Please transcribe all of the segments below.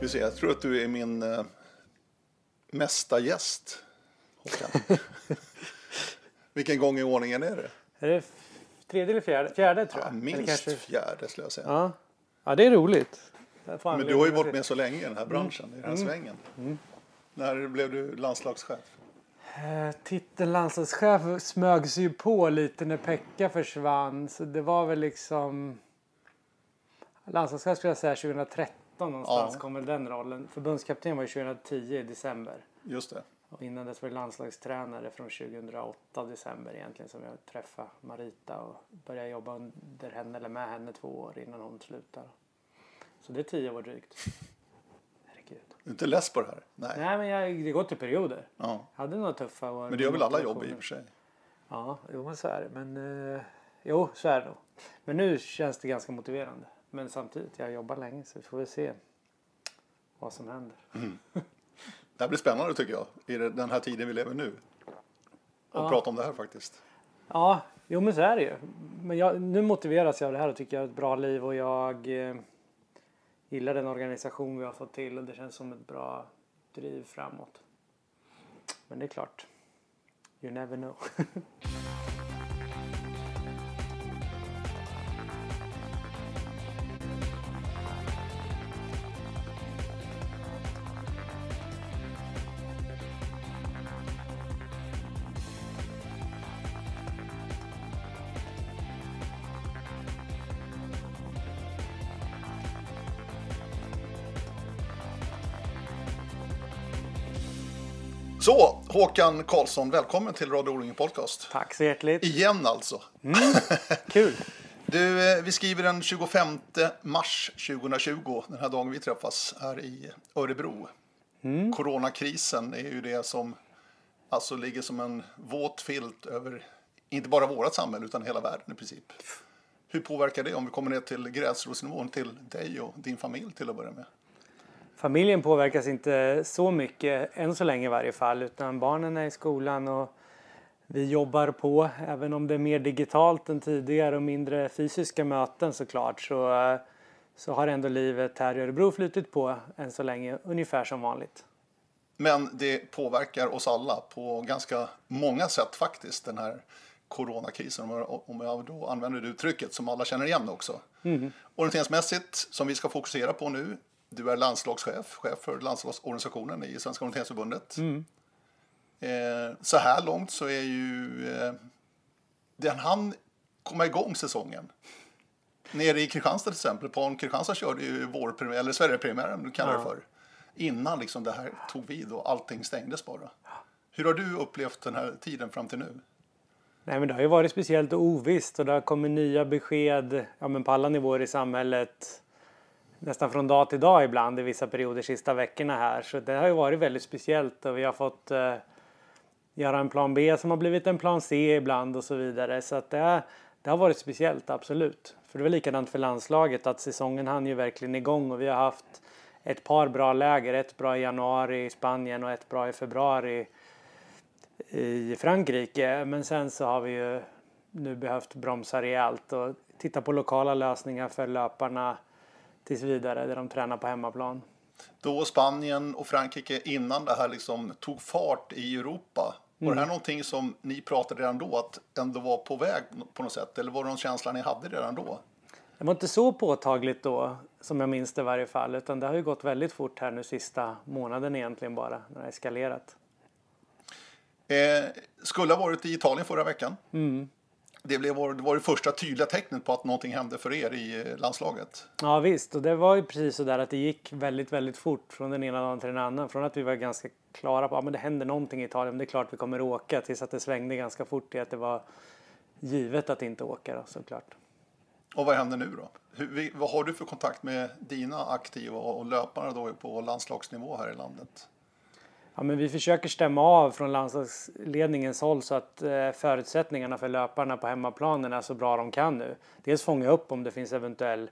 Vi ser, jag tror att du är min eh, mesta gäst, Håkan. Vilken gång i ordningen är det? Är det tredje eller fjärde? Fjärde tror Ja, jag. Minst kanske- fjärde skulle jag säga. Ja. ja, det är roligt. Får Men du har ju varit med så länge i den här branschen, i den här svängen. När blev du landslagschef? Eh, Titeln landslagschef smög sig ju på lite när Pekka försvann. Så det var väl liksom... Landslagschef skulle jag säga 2013 någonstans Ja. kom väl den rollen. Förbundskapten var ju 2010 i december. Just det. Och innan dess var jag landslagstränare från 2008 december egentligen som jag träffade Marita och började jobba under henne eller med henne två år innan hon slutade. Så det är tio år drygt. Herregud. Du är inte less på det här? Nej. Nej men jag, det går till perioder. Ja. Jag hade några tuffa år. Men det gör väl alla jobb i och för sig? Ja, jo men så är det. Men eh, jo, så är det nog. Men nu känns det ganska motiverande. Men samtidigt, jag jobbar länge så vi får väl se vad som händer. Det här blir spännande tycker jag, i den här tiden vi lever nu. Och Ja. prata om det här faktiskt. Ja, jo men så är det ju. Men jag, nu motiveras jag av det här och tycker jag har ett bra liv och jag eh, gillar den organisation vi har fått till och det känns som ett bra driv framåt. Men det är klart, you never know. Håkan Karlsson, välkommen till Radio O-ringen Podcast. Tack så hjärtligt. Igen alltså. Kul. Du, eh, vi skriver den 25 mars 2020, den här dagen vi träffas här i Örebro. Coronakrisen är ju det som alltså ligger som en våt filt över inte bara vårt samhälle utan hela världen i princip. Hur påverkar det om vi kommer ner till gräsrotsnivån till dig och din familj till att börja med? Familjen påverkas inte så mycket, än så länge i varje fall, utan barnen är i skolan och vi jobbar på, även om det är mer digitalt än tidigare och mindre fysiska möten såklart, så, så har ändå livet här i Örebro flutit på än så länge ungefär som vanligt. Men det påverkar oss alla på ganska många sätt faktiskt, den här coronakrisen. Om jag- då använder det uttrycket som alla känner igen också. Orienteringsmässigt, som vi ska fokusera på nu, du är landslagschef, chef för landslagsorganisationen i Svenska Orienteringsförbundet. Eh, så här långt så är ju eh, den han komma igång säsongen. Nere i Kristianstad till exempel, Pan Kristianstad körde ju vårpremiär, eller Sverigepremiären, du kallar det Ja. för. Innan liksom det här tog vid och allting stängdes bara. Hur har du upplevt den här tiden fram till nu? Nej, men det har ju varit speciellt och ovisst och det har kommit nya besked ja, men på alla nivåer i samhället nästan från dag till dag ibland i vissa perioder sista veckorna här. Så det har ju varit väldigt speciellt och vi har fått eh, göra en plan B som har blivit en plan C ibland och så vidare. Så att det, det har varit speciellt, absolut. För det var likadant för landslaget att säsongen hann ju verkligen igång och vi har haft ett par bra läger. Ett bra i januari i Spanien och ett bra i februari i Frankrike. Men sen så har vi ju nu behövt bromsa rejält och titta på lokala lösningar för löparna tills vidare där de tränar på hemmaplan. Då Spanien och Frankrike innan det här liksom tog fart i Europa. Var det här någonting som ni pratade redan då att ändå var på väg på något sätt? Eller var det någon känsla ni hade redan då? Det var inte så påtagligt då som jag minns det i varje fall utan det har ju gått väldigt fort här nu sista månaden egentligen bara när det har eskalerat. Eh, skulle ha varit i Italien förra veckan. Det, blev, det var det första tydliga tecknet på att någonting hände för er i eh, landslaget. Ja visst, och det var ju precis så där att det gick väldigt, väldigt fort från den ena dagen till den andra. Från att vi var ganska klara på att ja, men det händer någonting i Italien, men det är klart vi kommer åka, tills att det svängde ganska fort till att det var givet att inte åka då, såklart. Och vad händer nu då? Hur, vad har du för kontakt med dina aktiva och löpare då på landslagsnivå här i landet? Ja, men vi försöker stämma av från landslagsledningens håll så att eh, förutsättningarna för löparna på hemmaplanen är så bra de kan nu. Dels fånga upp om det finns eventuell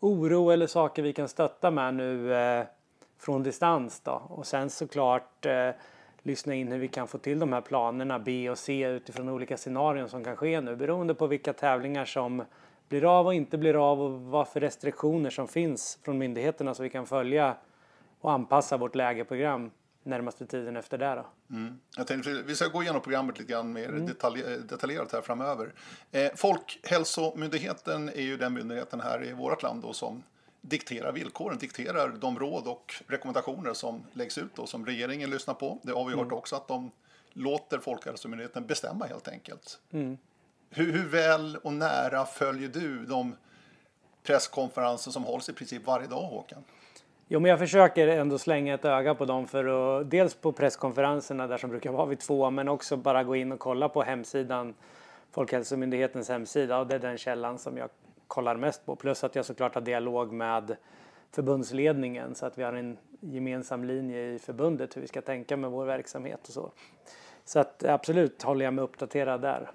oro eller saker vi kan stötta med nu eh, från distans då. Och sen såklart eh, lyssna in hur vi kan få till de här planerna B och C utifrån olika scenarion som kan ske nu beroende på vilka tävlingar som blir av och inte blir av och vad för restriktioner som finns från myndigheterna så vi kan följa och anpassa vårt lägeprogram närmaste tiden efter det. Då. Mm. Jag tänkte, vi ska gå igenom programmet lite grann mer mm. detalj, detaljerat här framöver. Eh, Folkhälsomyndigheten är ju den myndigheten här i vårt land då som dikterar villkoren, dikterar de råd och rekommendationer som läggs ut och som regeringen lyssnar på. Det har vi hört mm. också att de låter Folkhälsomyndigheten bestämma helt enkelt. Mm. Hur, hur, väl och nära följer du de presskonferenser som hålls i princip varje dag Håkan? Jo, men jag försöker ändå slänga ett öga på dem för att dels på presskonferenserna där som brukar vara vid två, men också bara gå in och kolla på hemsidan, Folkhälsomyndighetens hemsida och det är den källan som jag kollar mest på. Plus att jag såklart har dialog med förbundsledningen så att vi har en gemensam linje i förbundet hur vi ska tänka med vår verksamhet och så. Så att absolut håller jag mig uppdaterad där.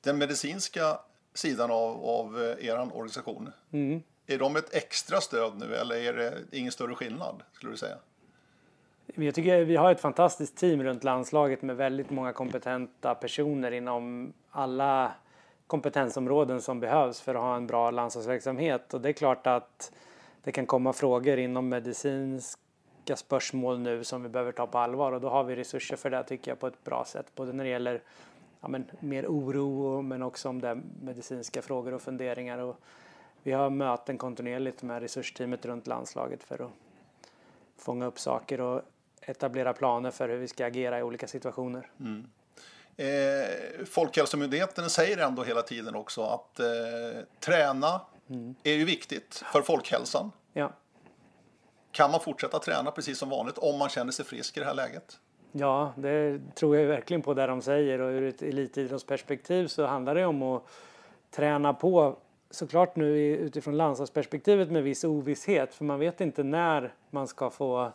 Den medicinska sidan av, av eh, er organisation, mm är de ett extra stöd nu eller är det ingen större skillnad skulle du säga? Jag tycker vi har ett fantastiskt team runt landslaget med väldigt många kompetenta personer inom alla kompetensområden som behövs för att ha en bra landslagsverksamhet. Och det är klart att det kan komma frågor inom medicinska spörsmål nu som vi behöver ta på allvar och då har vi resurser för det tycker jag på ett bra sätt. Både när det gäller ja, men, mer oro men också om det medicinska frågor och funderingar. Och vi har möten kontinuerligt med resursteamet runt landslaget för att fånga upp saker och etablera planer för hur vi ska agera i olika situationer. Mm. Eh, Folkhälsomyndigheten säger ändå hela tiden också att eh, träna mm. är ju viktigt för folkhälsan. Ja. Kan man fortsätta träna precis som vanligt om man känner sig frisk i det här läget? Ja, det tror jag verkligen på det de säger och ur ett elitidrottsperspektiv så handlar det om att träna på såklart nu utifrån landslagsperspektivet med viss ovisshet för man vet inte när man ska få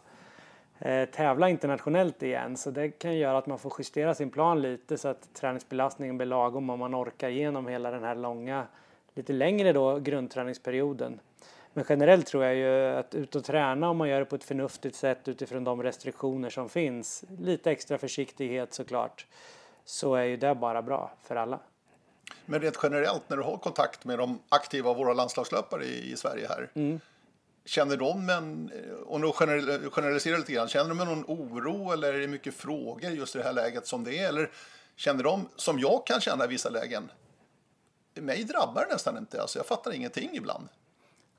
eh, tävla internationellt igen så det kan göra att man får justera sin plan lite så att träningsbelastningen blir lagom om man orkar igenom hela den här långa, lite längre då grundträningsperioden. Men generellt tror jag ju att ut och träna om man gör det på ett förnuftigt sätt utifrån de restriktioner som finns, lite extra försiktighet såklart, så är ju det bara bra för alla. Men rent generellt när du har kontakt med de aktiva våra landslagslöpare i, i Sverige här, mm. Känner de, en, och nu generaliserar lite grann, känner de någon oro eller är det mycket frågor just i det här läget som det är? Eller känner de, som jag kan känna i vissa lägen, mig drabbar det nästan inte, alltså jag fattar ingenting ibland.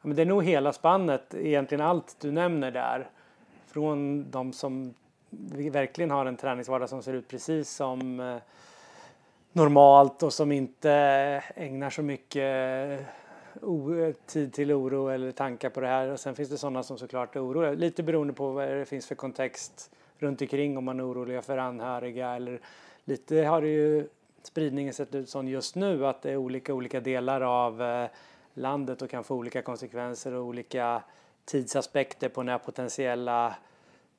Ja, men det är nog hela spannet, egentligen allt du nämner där. Från de som verkligen har en träningsvardag som ser ut precis som eh, normalt och som inte ägnar så mycket eh, tid till oro eller tankar på det här. Och sen finns det sådana som såklart är oroliga, lite beroende på vad det finns för kontext runt omkring om man är orolig för anhöriga eller lite har det ju spridningen sett ut som just nu att det är olika olika delar av eh, landet och kan få olika konsekvenser och olika tidsaspekter på när potentiella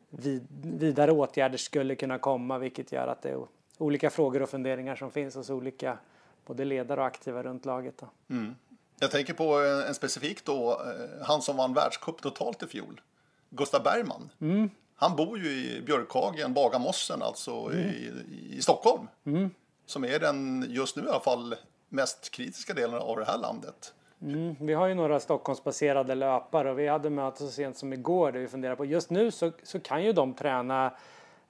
vid, vidare åtgärder skulle kunna komma vilket gör att det olika frågor och funderingar som finns hos olika både ledare och aktiva runt laget. Mm. Jag tänker på en, en specifik då, eh, han som vann världscup totalt i fjol, Gustav Bergman. Mm. Han bor ju i Björkhagen, Bagarmossen, alltså mm. i, i Stockholm. Mm. Som är den, just nu i alla fall, mest kritiska delen av det här landet. Mm, vi har ju några Stockholmsbaserade löpare och vi hade möte så sent som igår där vi funderar på just nu så, så kan ju de träna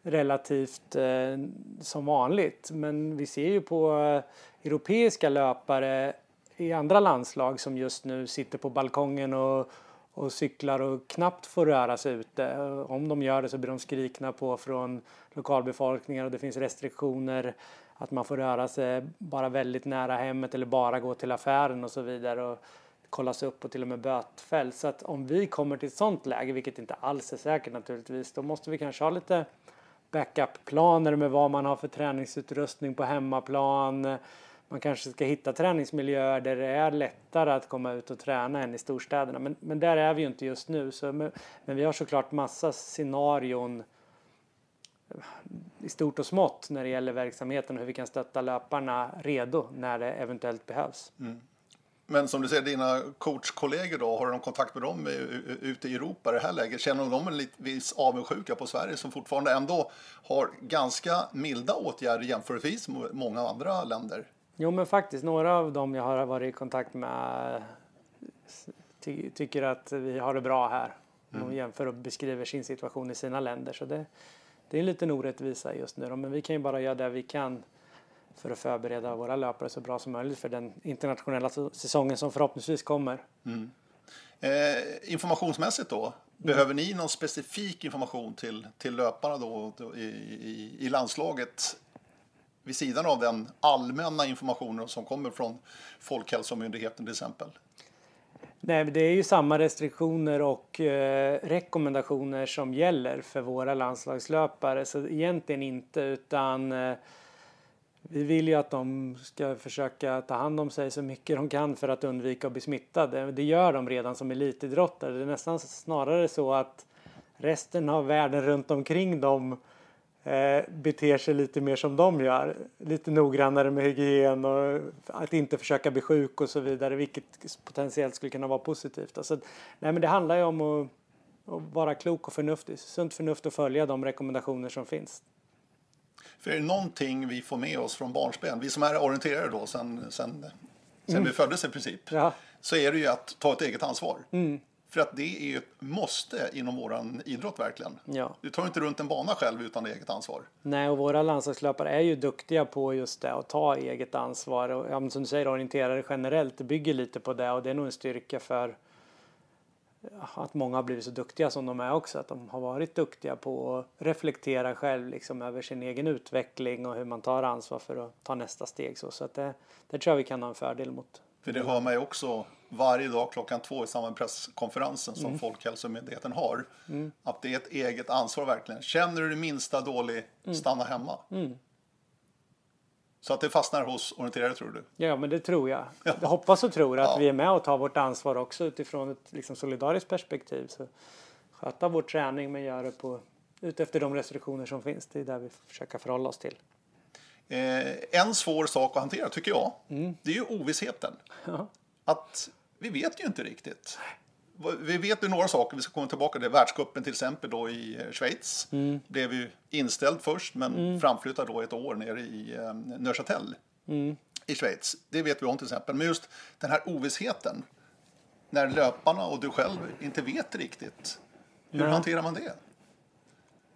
relativt eh, som vanligt men vi ser ju på eh, europeiska löpare i andra landslag som just nu sitter på balkongen och, och cyklar och knappt får röra sig ute. Om de gör det så blir de skrikna på från lokalbefolkningen och det finns restriktioner att man får röra sig bara väldigt nära hemmet eller bara gå till affären och så vidare och kollas upp och till och med bötfälls. Så att om vi kommer till ett sånt läge, vilket inte alls är säkert naturligtvis, då måste vi kanske ha lite backup-planer med vad man har för träningsutrustning på hemmaplan, man kanske ska hitta träningsmiljöer där det är lättare att komma ut och träna än i storstäderna. Men, men där är vi ju inte just nu. Så, men, men vi har såklart massa scenarion eh, i stort och smått när det gäller verksamheten och hur vi kan stötta löparna redo när det eventuellt behövs. Mm. Men som du säger, dina coachkollegor då, har du någon kontakt med dem ute i Europa i det här läget? Känner de en viss avundsjuka på Sverige som fortfarande ändå har ganska milda åtgärder jämförelsevis med många andra länder? Jo men faktiskt, några av dem jag har varit i kontakt med ty tycker att vi har det bra här. Om de jämför och beskriver sin situation i sina länder. Så det, det är en liten orättvisa just nu. Men vi kan ju bara göra det vi kan för att förbereda våra löpare så bra som möjligt för den internationella säsongen som förhoppningsvis kommer. Mm. Eh, informationsmässigt då, behöver ni någon specifik information till, till löparna då, då i, i, i, landslaget vid sidan av den allmänna informationen som kommer från Folkhälsomyndigheten till exempel? Nej, det är ju samma restriktioner och eh, rekommendationer som gäller för våra landslagslöpare. Så egentligen inte, utan eh, vi vill ju att de ska försöka ta hand om sig så mycket de kan för att undvika att bli smittade. Det gör de redan som elitidrottare. Det är nästan snarare så att resten av världen runt omkring dem eh, beter sig lite mer som de gör. Lite noggrannare med hygien och att inte försöka bli sjuk och så vidare, vilket potentiellt skulle kunna vara positivt. Alltså, nej, men det handlar ju om att, att vara klok och förnuftig, sunt förnuft och följa de rekommendationer som finns. För är det någonting vi får med oss från barnsben, vi som är orienterade då sen, sen, sen mm. vi föddes i princip, ja. så är det ju att ta ett eget ansvar. Mm. För att det är ju ett måste inom våran idrott verkligen. Ja. Du tar inte runt en bana själv utan eget ansvar. Nej, och våra landslagslöpare är ju duktiga på just det, att ta eget ansvar. Och ja, som du säger, orienterare generellt, bygger lite på det och det är nog en styrka för att många har blivit så duktiga som de är också. Att de har varit duktiga på att reflektera själv liksom över sin egen utveckling och hur man tar ansvar för att ta nästa steg. Så, så att det, det tror jag vi kan ha en fördel mot. För det hör man ju också varje dag klockan två i samband med presskonferensen som mm. Folkhälsomyndigheten har. Mm. Att det är ett eget ansvar verkligen. Känner du det minsta dålig, mm. stanna hemma. Mm. Så att det fastnar hos orienterare tror du? Ja, men det tror jag. Ja. Jag hoppas och tror att ja. vi är med och tar vårt ansvar också utifrån ett liksom, solidariskt perspektiv. Så sköta vår träning men göra det på, utefter de restriktioner som finns. Det är där vi försöker förhålla oss till. Eh, en svår sak att hantera tycker jag, mm. det är ju ovissheten. Ja. Att vi vet ju inte riktigt. Vi vet ju några saker, vi ska komma tillbaka till världscupen till exempel då i eh, Schweiz. Mm. Blev ju inställd först men mm. framflyttad då ett år nere i eh, Neuchâtel mm. i Schweiz. Det vet vi om till exempel. Men just den här ovissheten när löparna och du själv inte vet riktigt. Hur Nej. hanterar man det?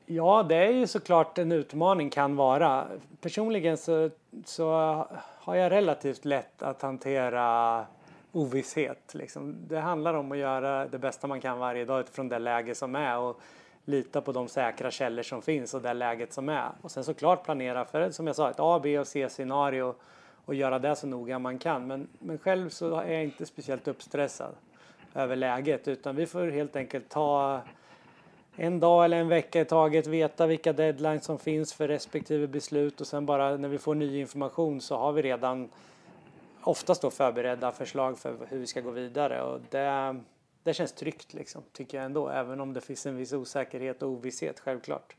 Ja, det är ju såklart en utmaning kan vara. Personligen så, så har jag relativt lätt att hantera ovisshet. Liksom. Det handlar om att göra det bästa man kan varje dag utifrån det läge som är och lita på de säkra källor som finns och det läget som är. Och sen såklart planera för, som jag sa, ett A, B och C-scenario och göra det så noga man kan. Men, men själv så är jag inte speciellt uppstressad över läget utan vi får helt enkelt ta en dag eller en vecka i taget, veta vilka deadlines som finns för respektive beslut och sen bara när vi får ny information så har vi redan oftast då förberedda förslag för hur vi ska gå vidare och det, det känns tryggt liksom, tycker jag ändå, även om det finns en viss osäkerhet och ovisshet självklart.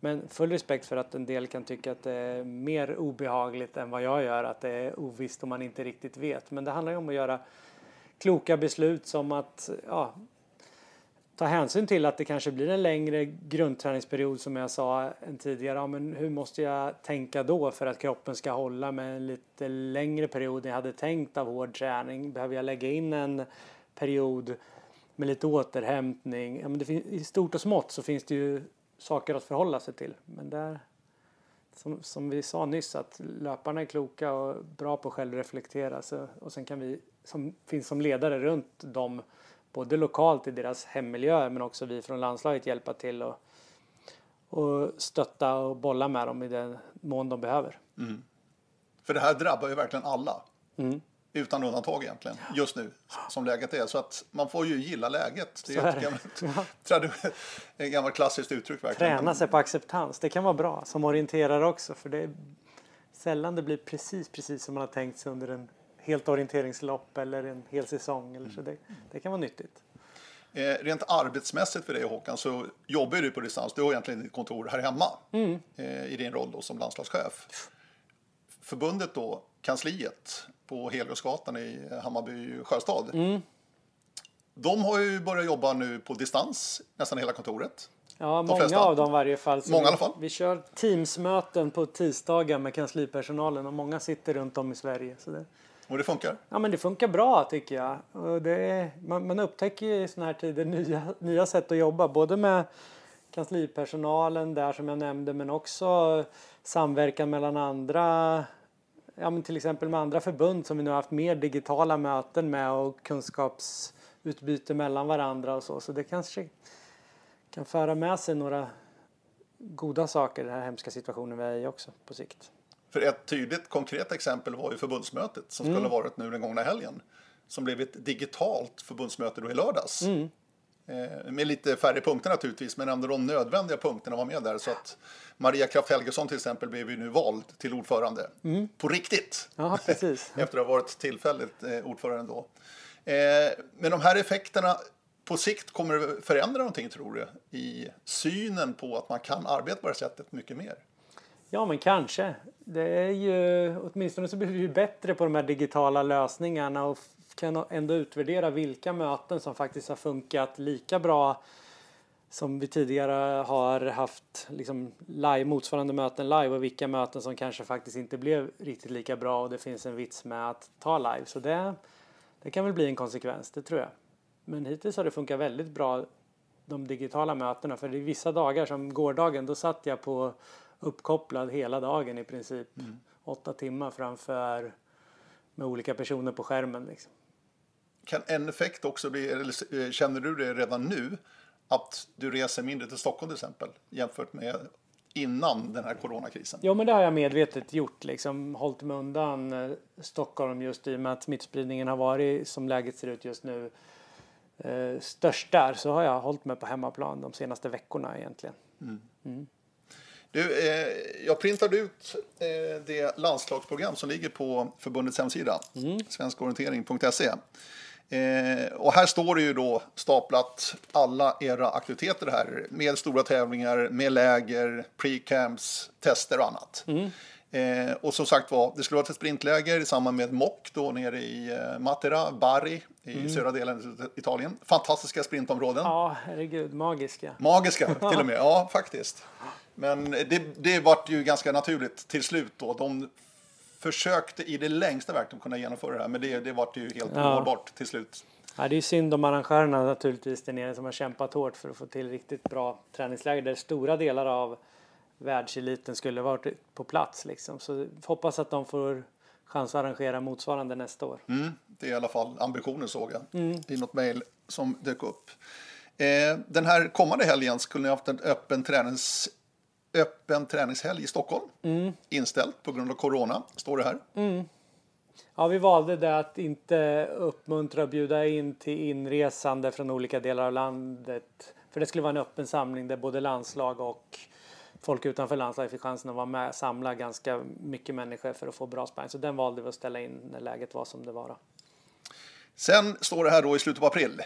Men full respekt för att en del kan tycka att det är mer obehagligt än vad jag gör, att det är ovisst och man inte riktigt vet. Men det handlar ju om att göra kloka beslut som att ja, ta hänsyn till att det kanske blir en längre grundträningsperiod som jag sa än tidigare. Ja, men hur måste jag tänka då för att kroppen ska hålla med en lite längre period än jag hade tänkt av hård träning? Behöver jag lägga in en period med lite återhämtning? Ja, men det finns, I stort och smått så finns det ju saker att förhålla sig till. Men där, som, som vi sa nyss, att löparna är kloka och bra på att självreflektera. Så, och sen kan vi som finns som ledare runt dem både lokalt i deras hemmiljö men också vi från landslaget hjälpa till och, och stötta och bolla med dem i den mån de behöver. Mm. För det här drabbar ju verkligen alla. Mm. Utan undantag egentligen, just nu som läget är. Så att man får ju gilla läget. Det är, ett gammalt, ja. gammalt klassiskt uttryck verkligen. Träna sig på acceptans, det kan vara bra som orienterare också. För det är sällan det blir precis, precis som man har tänkt sig under en helt orienteringslopp eller en hel säsong. Eller så det, det kan vara nyttigt. Eh, rent arbetsmässigt för dig Håkan så jobbar du på distans. Du har egentligen ditt kontor här hemma mm. eh, i din roll då, som landslagschef. Förbundet då, kansliet på Heliosgatan i Hammarby sjöstad. Mm. De har ju börjat jobba nu på distans, nästan hela kontoret. Ja, många flesta. av dem i varje fall. Så många vi, fall. Vi kör Teamsmöten på tisdagar med kanslipersonalen och många sitter runt om i Sverige. Så det, och det funkar? Ja, men det funkar bra tycker jag. Och det, man, man upptäcker ju i sådana här tider nya, nya sätt att jobba, både med kanslipersonalen där som jag nämnde, men också samverkan mellan andra, ja men till exempel med andra förbund som vi nu har haft mer digitala möten med och kunskapsutbyte mellan varandra och så. Så det kanske kan föra med sig några goda saker i den här hemska situationen vi är i också på sikt. För ett tydligt konkret exempel var ju förbundsmötet som skulle ha varit nu den gångna helgen. Som blev ett digitalt förbundsmöte då i lördags. Eh, med lite färre punkter naturligtvis, men ändå de nödvändiga punkterna var med där. Så att Maria Kraft Helgesson till exempel blev ju nu vald till ordförande. På riktigt! Ja, precis. Efter att ha varit tillfälligt eh, ordförande då. Eh, men de här effekterna på sikt kommer det förändra någonting tror du? I synen på att man kan arbeta på det här sättet mycket mer? Ja, men kanske. Det är ju, åtminstone så blir vi ju bättre på de här digitala lösningarna och kan ändå utvärdera vilka möten som faktiskt har funkat lika bra som vi tidigare har haft liksom live, motsvarande möten live och vilka möten som kanske faktiskt inte blev riktigt lika bra och det finns en vits med att ta live. Så det, det kan väl bli en konsekvens, det tror jag. Men hittills har det funkat väldigt bra de digitala mötena för det är vissa dagar som gårdagen då satt jag på uppkopplad hela dagen i princip. Mm. Åtta timmar framför med olika personer på skärmen. Liksom. Kan en effekt också bli, eller eh, känner du det redan nu, att du reser mindre till Stockholm till exempel jämfört med innan den här coronakrisen? Jo men det har jag medvetet gjort liksom. Hållit mig undan eh, Stockholm just i och med att smittspridningen har varit som läget ser ut just nu eh, störst där så har jag hållit mig på hemmaplan de senaste veckorna egentligen. Du, eh, jag printade ut eh, det landslagsprogram som ligger på förbundets hemsida, svenskorientering.se. Eh, och här står det ju då staplat alla era aktiviteter här med stora tävlingar, med läger, pre-camps, tester och annat. Eh, och som sagt var, det skulle vara ett sprintläger i samband med MOC då nere i eh, Matera, Bari i södra delen av Italien. Fantastiska sprintområden. Ja, herregud, magiska. Magiska till och med, ja faktiskt. Men det, det vart ju ganska naturligt till slut då. De försökte i det längsta verkligen kunna genomföra det här, men det, det vart ju helt Ja. ohållbart till slut. Ja, det är ju synd om arrangörerna naturligtvis där nere som har kämpat hårt för att få till riktigt bra träningsläger där stora delar av världseliten skulle varit på plats liksom. Så hoppas att de får chans att arrangera motsvarande nästa år. Mm, det är i alla fall ambitionen såg jag Mm. i något mejl som dök upp. Eh, den här kommande helgen skulle ni haft en öppen, tränings, öppen träningshelg i Stockholm. Mm. Inställd på grund av corona, står det här. Ja, vi valde det att inte uppmuntra och bjuda in till inresande från olika delar av landet. För det skulle vara en öppen samling där både landslag och folk utanför landslaget fick chansen att vara med, samla ganska mycket människor för att få bra sparring. Så den valde vi att ställa in när läget var som det var. Då. Sen står det här då i slutet på april.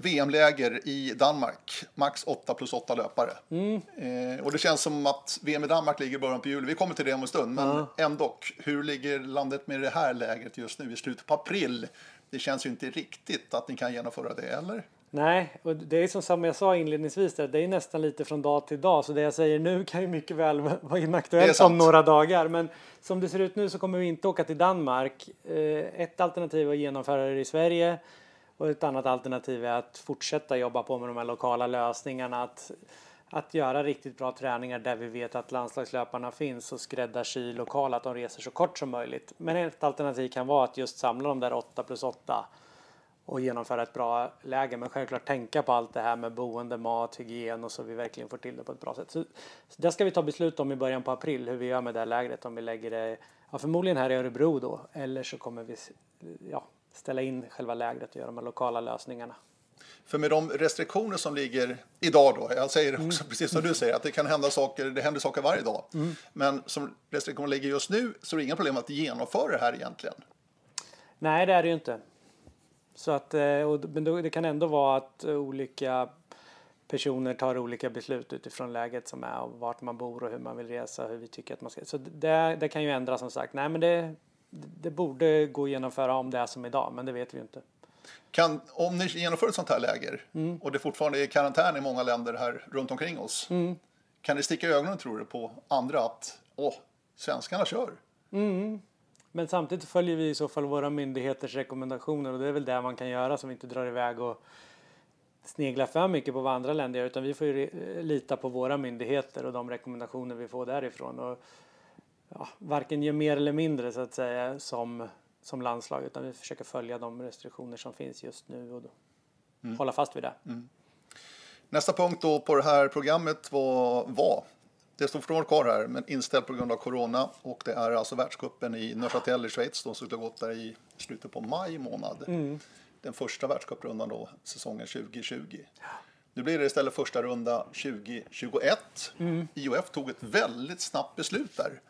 VM-läger i Danmark, max 8 plus 8 löpare. Eh, och det känns som att VM i Danmark ligger i början på juli. Vi kommer till det om en stund, men ändå. Hur ligger landet med det här lägret just nu i slutet på april? Det känns ju inte riktigt att ni kan genomföra det, eller? Nej, och det är som, som jag sa inledningsvis, där, det är nästan lite från dag till dag. Så det jag säger nu kan ju mycket väl vara inaktuellt om några dagar. Men som det ser ut nu så kommer vi inte åka till Danmark. Eh, Ett alternativ är att genomföra det i Sverige. Och ett annat alternativ är att fortsätta jobba på med de här lokala lösningarna. Att, att göra riktigt bra träningar där vi vet att landslagslöparna finns och skräddarsy lokala, att de reser så kort som möjligt. Men ett alternativ kan vara att just samla de där 8 plus 8 och genomföra ett bra läge. Men självklart tänka på allt det här med boende, mat, hygien och så vi verkligen får till det på ett bra sätt. Så, så det ska vi ta beslut om i början på april hur vi gör med det här lägret. Om vi lägger det ja, förmodligen här i Örebro då. Eller så kommer vi ja, ställa in själva lägret och göra de lokala lösningarna. För med de restriktioner som ligger idag då, jag säger också precis som du säger, att det kan hända saker, det händer saker varje dag. Men som restriktionerna ligger just nu så är det inga problem att genomföra det här egentligen. Nej, det är det ju inte. Så att, eh, och, men då, det kan ändå vara att eh, olika personer tar olika beslut utifrån läget som är och vart man bor och hur man vill resa och hur vi tycker att man ska. Så det, det kan ju ändras som sagt. Nej, men det, det borde gå att genomföra om det är som idag, men det vet vi inte. Kan, om ni genomför ett sånt här läger och det fortfarande är karantän i många länder här runt omkring oss. Kan det sticka ögonen tror du på andra att åh, svenskarna kör? men samtidigt följer vi i så fall våra myndigheters rekommendationer och det är väl det man kan göra vi inte drar iväg och sneglar för mycket på vad andra länder gör utan vi får ju lita på våra myndigheter och de rekommendationer vi får därifrån. Och, ja, varken ge mer eller mindre så att säga som, som landslag utan vi försöker följa de restriktioner som finns just nu och mm. hålla fast vid det. Mm. Nästa punkt då på det här programmet var, var det står fortfarande kvar här, men inställt på grund av corona. Och det är alltså världscupen i Neuchâtel i Schweiz som skulle ha gått där i slutet på maj månad. Mm. Den första världscuprundan då, säsongen 2020. Nu blir det istället första runda 2021. Mm. IOF tog ett väldigt snabbt beslut där.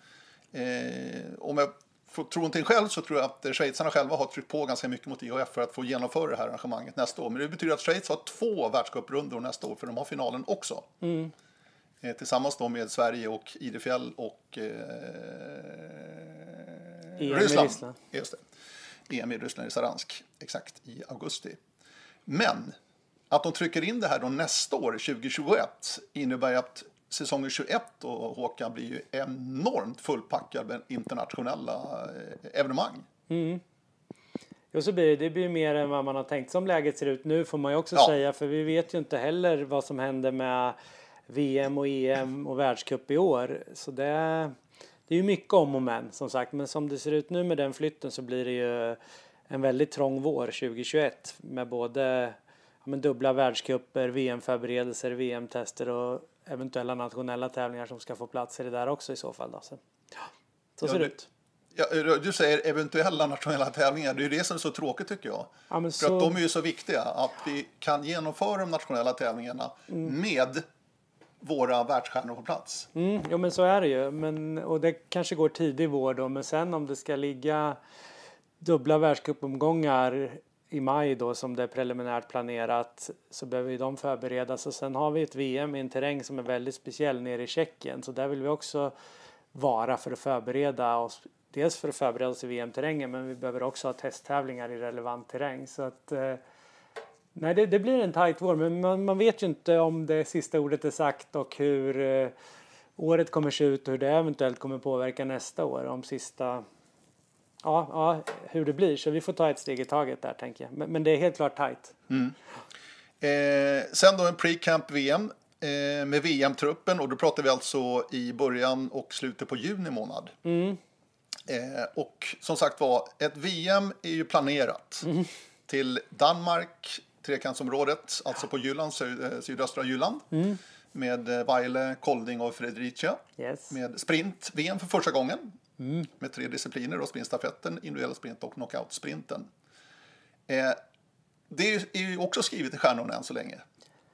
Eh, om jag får tro någonting själv så tror jag att schweizarna själva har tryckt på ganska mycket mot IOF för att få genomföra det här arrangemanget nästa år. Men det betyder att Schweiz har två världscuprundor nästa år för de har finalen också. Mm. Eh, tillsammans då med Sverige och Idefjäll och eh, EM Ryssland. Ryssland. Just det. EM i Ryssland i Saransk, exakt i augusti. Men att de trycker in det här då nästa år, 2021, innebär att säsongen 21 och Håkan blir ju enormt fullpackad med internationella eh, evenemang. Mm. Jo, så blir det. Det blir mer än vad man har tänkt som läget ser ut nu får man ju också ja. säga. För vi vet ju inte heller vad som händer med VM och EM och världscup i år. Så det, det är ju mycket om och men som sagt. Men som det ser ut nu med den flytten så blir det ju en väldigt trång vår 2021 med både ja, men dubbla världscuper, VM-förberedelser, VM-tester och eventuella nationella tävlingar som ska få plats i det där också i så fall. Då. Så, ja, så ja, ser det ut. Ja, du säger eventuella nationella tävlingar. Det är det som är så tråkigt tycker jag. Ja, För så... att de är ju så viktiga. Att vi kan genomföra de nationella tävlingarna mm. med våra världsstjärnor på plats. Mm, jo men så är det ju. Men, och det kanske går tidig vår då. Men sen om det ska ligga dubbla världscupomgångar i maj då som det är preliminärt planerat så behöver ju de förberedas och sen har vi ett VM i en terräng som är väldigt speciell nere i Tjeckien så där vill vi också vara för att förbereda oss. Dels för att förbereda oss i VM-terrängen men vi behöver också ha testtävlingar i relevant terräng så att eh, Nej, det, det, blir en tajt vår, men man, man, vet ju inte om det sista ordet är sagt och hur eh, året kommer se ut och hur det eventuellt kommer påverka nästa år. Om sista, ja, ja, hur det blir. Så vi får ta ett steg i taget där tänker jag. Men, men det är helt klart tajt. Mm. Eh, sen då en pre-camp VM eh, med VM-truppen och då pratar vi alltså i början och slutet på juni månad. Mm. Eh, och som sagt var, ett VM är ju planerat mm. till Danmark, trekantsområdet, alltså på Jylland, eh, sydöstra Jylland. Mm. Med eh, Weile, Kolding och Fredricia. Yes. Med sprint-VM för första gången. Mm. Med tre discipliner, sprintstafetten, individuell sprint och knockout-sprinten. Eh, det är ju också skrivet i stjärnorna än så länge.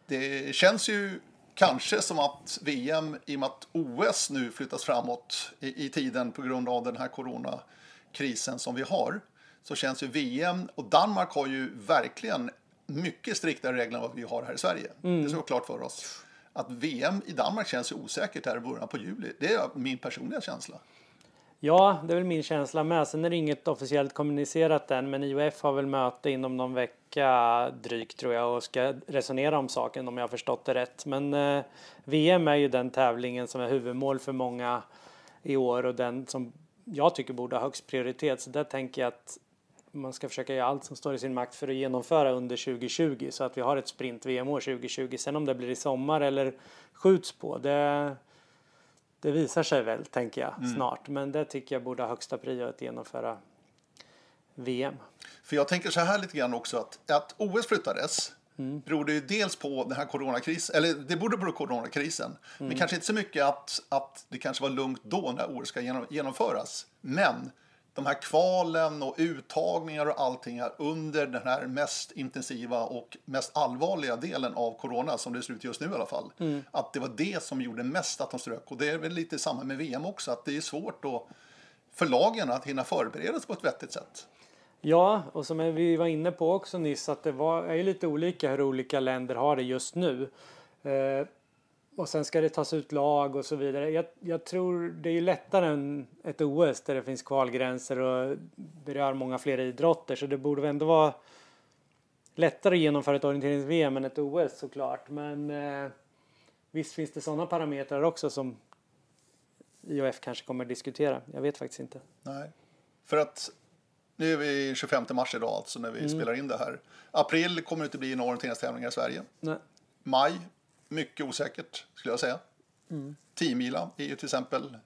Det känns ju kanske som att VM, i och med att OS nu flyttas framåt i, i tiden på grund av den här coronakrisen som vi har, så känns ju VM, och Danmark har ju verkligen mycket striktare regler än vad vi har här i Sverige. Mm. Det ska vara klart för oss. Att VM i Danmark känns ju osäkert här i början på juli. Det är min personliga känsla. Ja, det är väl min känsla med. Sen är det inget officiellt kommunicerat än, men IOF har väl möte inom någon vecka drygt tror jag och ska resonera om saken om jag har förstått det rätt. Men eh, VM är ju den tävlingen som är huvudmål för många i år och den som jag tycker borde ha högst prioritet. Så där tänker jag att man ska försöka göra allt som står i sin makt för att genomföra under 2020 så att vi har ett sprint-VM-år 2020. Sen om det blir i sommar eller skjuts på, det, det visar sig väl, tänker jag, mm. snart. Men det tycker jag borde ha högsta prio att genomföra VM. För jag tänker så här lite grann också att, att OS flyttades Mm. berodde ju dels på den här coronakrisen, eller det borde på coronakrisen, mm. men kanske inte så mycket att, att det kanske var lugnt då när OS ska genomföras. Men de här kvalen och uttagningar och allting här under den här mest intensiva och mest allvarliga delen av corona som det ser ut just nu i alla fall. Mm. Att det var det som gjorde mest att de strök. Och det är väl lite samma med VM också, att det är svårt då för lagen att hinna förbereda sig på ett vettigt sätt. Ja, och som vi var inne på också nyss att det var, är lite olika hur olika länder har det just nu. Eh, och sen ska det tas ut lag och så vidare. Jag, jag, tror det är lättare än ett OS där det finns kvalgränser och berör många fler idrotter så det borde ändå vara lättare att genomföra ett orienterings-VM än ett OS såklart. Men eh, visst finns det sådana parametrar också som IOF kanske kommer att diskutera. Jag vet faktiskt inte. Nej. För att nu är vi 25 mars idag alltså när vi Mm. spelar in det här. April kommer det inte bli några orienteringstävlingar i Sverige. Nej. Maj, mycket osäkert skulle jag säga. Mm. 10 mila är ju till exempel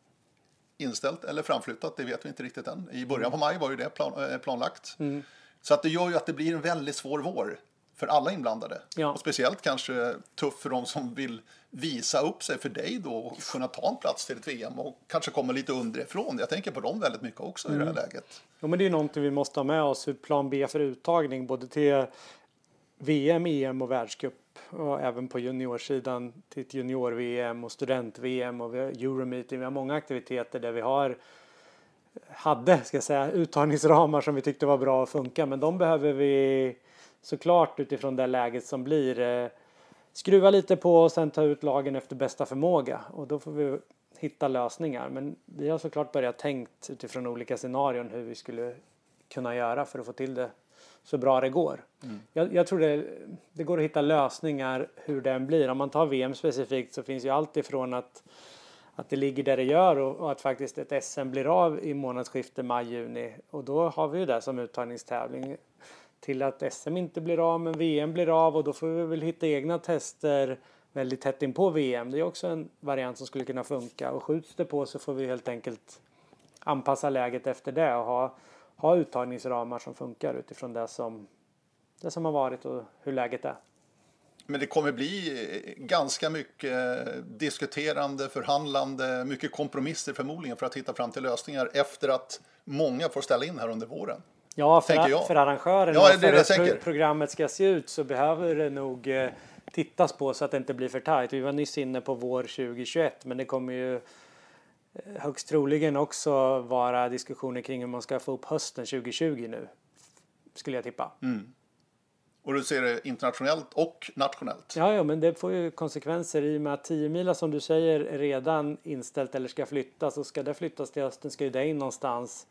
inställt eller framflyttat, det vet vi inte riktigt än. I början på maj var ju det plan, eh, planlagt. Mm. Så att det gör ju att det blir en väldigt svår vår för alla inblandade. Ja. Och speciellt kanske tufft för de som vill visa upp sig för dig då och kunna ta en plats till ett VM och kanske komma lite underifrån. Jag tänker på dem väldigt mycket också i det här läget. Ja, men det är ju någonting vi måste ha med oss, hur plan B för uttagning både till VM, EM och världscup och även på juniorsidan till ett junior-VM och student-VM och vi har Euromeeting. Vi har många aktiviteter där vi har hade, ska jag säga, uttagningsramar som vi tyckte var bra och funka. Men de behöver vi såklart utifrån det läget som blir eh, skruva lite på och sen ta ut lagen efter bästa förmåga. Och då får vi hitta lösningar. Men vi har såklart börjat tänkt utifrån olika scenarion hur vi skulle kunna göra för att få till det så bra det går. Jag, jag tror det, det går att hitta lösningar hur den blir. Om man tar VM specifikt så finns ju allt ifrån att att det ligger där det gör och, och att faktiskt ett SM blir av i månadsskiftet maj-juni och då har vi ju det som uttagningstävling till att SM inte blir av men VM blir av och då får vi väl hitta egna tester väldigt tätt in på VM. Det är också en variant som skulle kunna funka och skjuts det på så får vi helt enkelt anpassa läget efter det och ha, ha uttagningsramar som funkar utifrån det som, det som har varit och hur läget är. Men det kommer bli ganska mycket diskuterande, förhandlande, mycket kompromisser förmodligen för att hitta fram till lösningar efter att många får ställa in här under våren. Ja, för, för arrangören Ja, och för pro- tänker. programmet ska se ut så behöver det nog eh, tittas på så att det inte blir för tajt. Vi var nyss inne på vår 2021 men det kommer ju eh, högst troligen också vara diskussioner kring hur man ska få upp hösten 2020 nu. Skulle jag tippa. Mm. Och du ser det internationellt och nationellt. Ja, ja, men det får ju konsekvenser i och med att 10 mila som du säger redan inställt eller ska flyttas och ska det flyttas till hösten ska ju det in någonstans.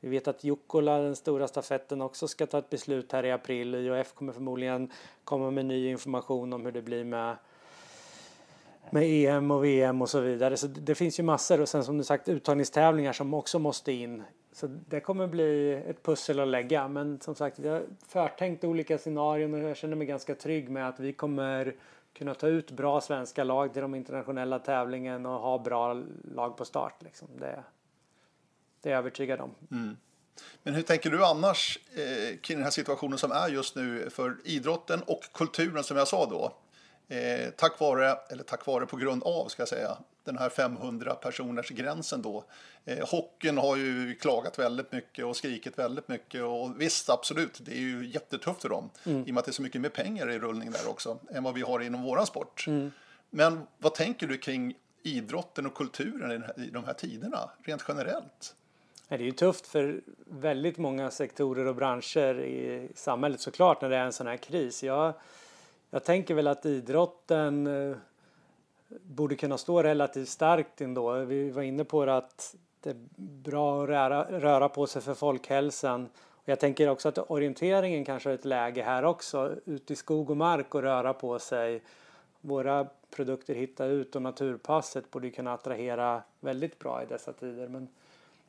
Vi vet att Jukkola, den stora stafetten, också ska ta ett beslut här i april. IOF kommer förmodligen komma med ny information om hur det blir med med EM och VM och så vidare. Så det, finns ju massor och sen som du sagt uttagningstävlingar som också måste in. Så det kommer bli ett pussel att lägga. Men som sagt, vi har förtänkt olika scenarion och jag känner mig ganska trygg med att vi kommer kunna ta ut bra svenska lag till de internationella tävlingen och ha bra lag på start. Liksom. Det, det är jag övertygad om. Mm. Men hur tänker du annars eh, kring den här situationen som är just nu för idrotten och kulturen som jag sa då? Eh, tack vare, eller tack vare på grund av ska jag säga, den här 500 personers gränsen då. Eh, hockeyn har ju klagat väldigt mycket och skrikit väldigt mycket och visst absolut, det är ju jättetufft för dem i och med att det är så mycket mer pengar i rullning där också än vad vi har inom våran sport. Men vad tänker du kring idrotten och kulturen i de här tiderna rent generellt? Det är ju tufft för väldigt många sektorer och branscher i samhället såklart när det är en sån här kris. Jag, jag tänker väl att idrotten eh, borde kunna stå relativt starkt ändå. Vi var inne på det att det är bra att röra, röra på sig för folkhälsan. Och jag tänker också att orienteringen kanske är ett läge här också. Ut i skog och mark och röra på sig. Våra produkter hitta ut och naturpasset borde kunna attrahera väldigt bra i dessa tider. Men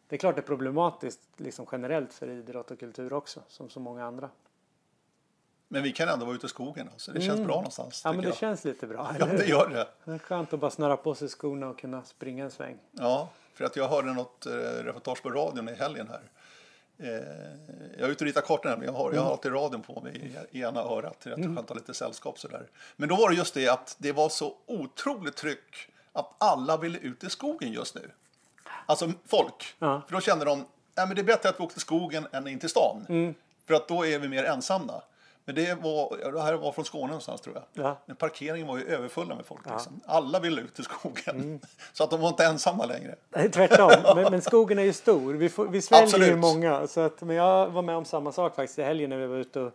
det är klart det är problematiskt liksom generellt för idrott och kultur också, som så många andra. Men vi kan ändå vara ute i skogen, så det känns bra någonstans. Mm. Ja, men det jag. känns lite bra. Ja, det gör det. Det är skönt att bara snöra på sig skorna och kunna springa en sväng. Ja, för att jag hörde något eh, reportage på radion i helgen här. Eh, jag är ute och ritar kartor nämligen. Jag har, jag har alltid radion på mig i ena örat. Jag tror jag tar lite sällskap sådär. Men då var det just det att det var så otroligt tryck att alla ville ut i skogen just nu. Alltså folk. Ja. För då kände de, Nej, men det är bättre att vi åker till skogen än in till stan. För att då är vi mer ensamma. Men det var, ja, det här var från Skåne någonstans tror jag. Ja. Men parkeringen var ju överfulla med folk. Liksom. Alla ville ut i skogen. Så att de var inte ensamma längre. Nej, tvärtom. Men, men skogen är ju stor. Vi, får, vi sväljer ju många. Så att, men jag var med om samma sak faktiskt i helgen när vi var ute och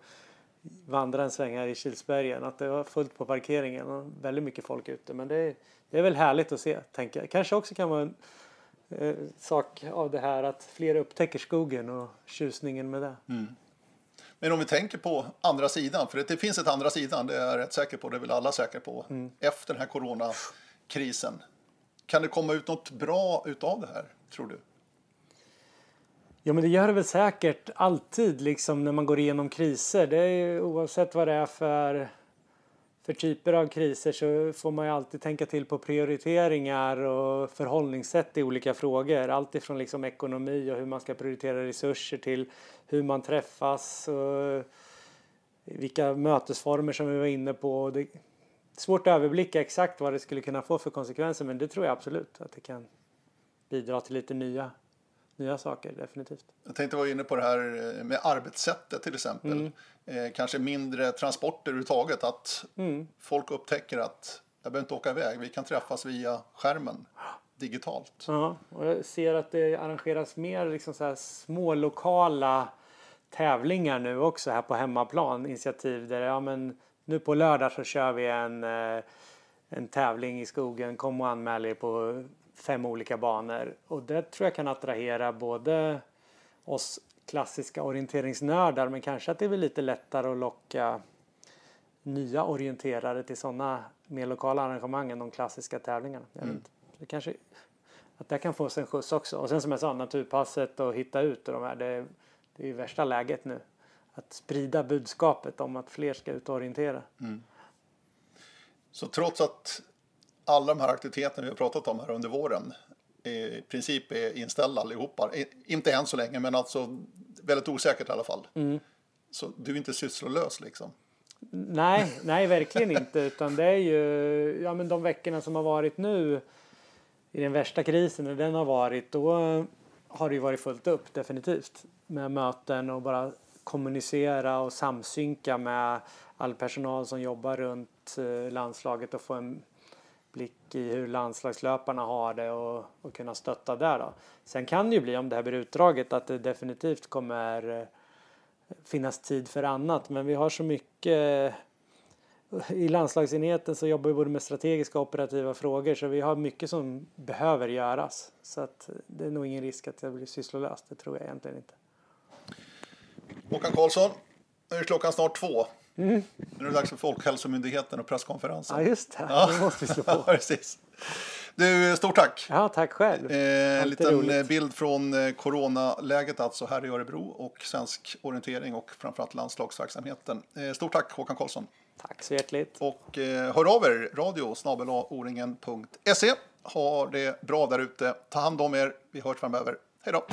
vandrade en sväng här i Kilsbergen. Att det var fullt på parkeringen och väldigt mycket folk ute. Men det är, det är väl härligt att se, tänker jag. Kanske också kan vara en eh, sak av det här att fler upptäcker skogen och tjusningen med det. Men om vi tänker på andra sidan, för det finns ett andra sidan, det är jag rätt säker på, det är väl alla säkra på, efter den här coronakrisen. Kan det komma ut något bra utav det här, tror du? Ja men det gör det väl säkert alltid liksom när man går igenom kriser. Det är, oavsett vad det är för, för typer av kriser så får man ju alltid tänka till på prioriteringar och förhållningssätt i olika frågor. Allt ifrån liksom ekonomi och hur man ska prioritera resurser till hur man träffas och vilka mötesformer som vi var inne på. Det är svårt att överblicka exakt vad det skulle kunna få för konsekvenser men det tror jag absolut att det kan bidra till lite nya nya saker, definitivt. Jag tänkte vara inne på det här eh, med arbetssättet till exempel. Mm. Eh, kanske mindre transporter överhuvudtaget. Att mm. folk upptäcker att jag behöver inte åka iväg, vi kan träffas via skärmen digitalt. Ja, och jag ser att det arrangeras mer liksom så här små lokala tävlingar nu också här på hemmaplan. Initiativ där ja, men nu på lördag så kör vi en, eh, en tävling i skogen. Kom och anmäl er på fem olika banor och det tror jag kan attrahera både oss klassiska orienteringsnördar men kanske att det blir lite lättare att locka nya orienterare till sådana mer lokala arrangemang än de klassiska tävlingarna. Mm. Det kanske att det kan få sig en skjuts också. Och sen som jag sa, naturpasset och hitta ut och de här, det, det är värsta läget nu. Att sprida budskapet om att fler ska ut och orientera. Mm. Så trots att alla de här aktiviteterna vi har pratat om här under våren i princip är inställda allihopa. Inte än så länge, men alltså väldigt osäkert i alla fall. Mm. Så du är inte sysslolös liksom? Nej, nej verkligen inte. Utan det är ju ja, men de veckorna som har varit nu i den värsta krisen, när den har varit, då har det ju varit fullt upp definitivt med möten och bara kommunicera och samsynka med all personal som jobbar runt eh, landslaget och få en inblick i hur landslagslöparna har det och, och kunna stötta där. Då. Sen kan det ju bli om det här blir utdraget att det definitivt kommer eh, finnas tid för annat men vi har så mycket eh, i landslagsenheten så jobbar vi både med strategiska och operativa frågor så vi har mycket som behöver göras. Så att det är nog ingen risk att det blir sysslolöst, det tror jag egentligen inte. Håkan Karlsson, nu är klockan snart två. Mm. Nu är det dags för Folkhälsomyndigheten och presskonferensen. Ja, just det. Ja. Det måste vi slå på. Precis. Du, stort tack. Ja, tack själv. Eh, en liten roligt. bild från eh, coronaläget alltså här i Örebro och svensk orientering och framförallt landslagsverksamheten. Eh, stort tack Håkan Karlsson. Tack så hjärtligt. Och eh, hör av er, radio oringen.se. Ha det bra där ute. Ta hand om er. Vi hörs framöver. Hej då.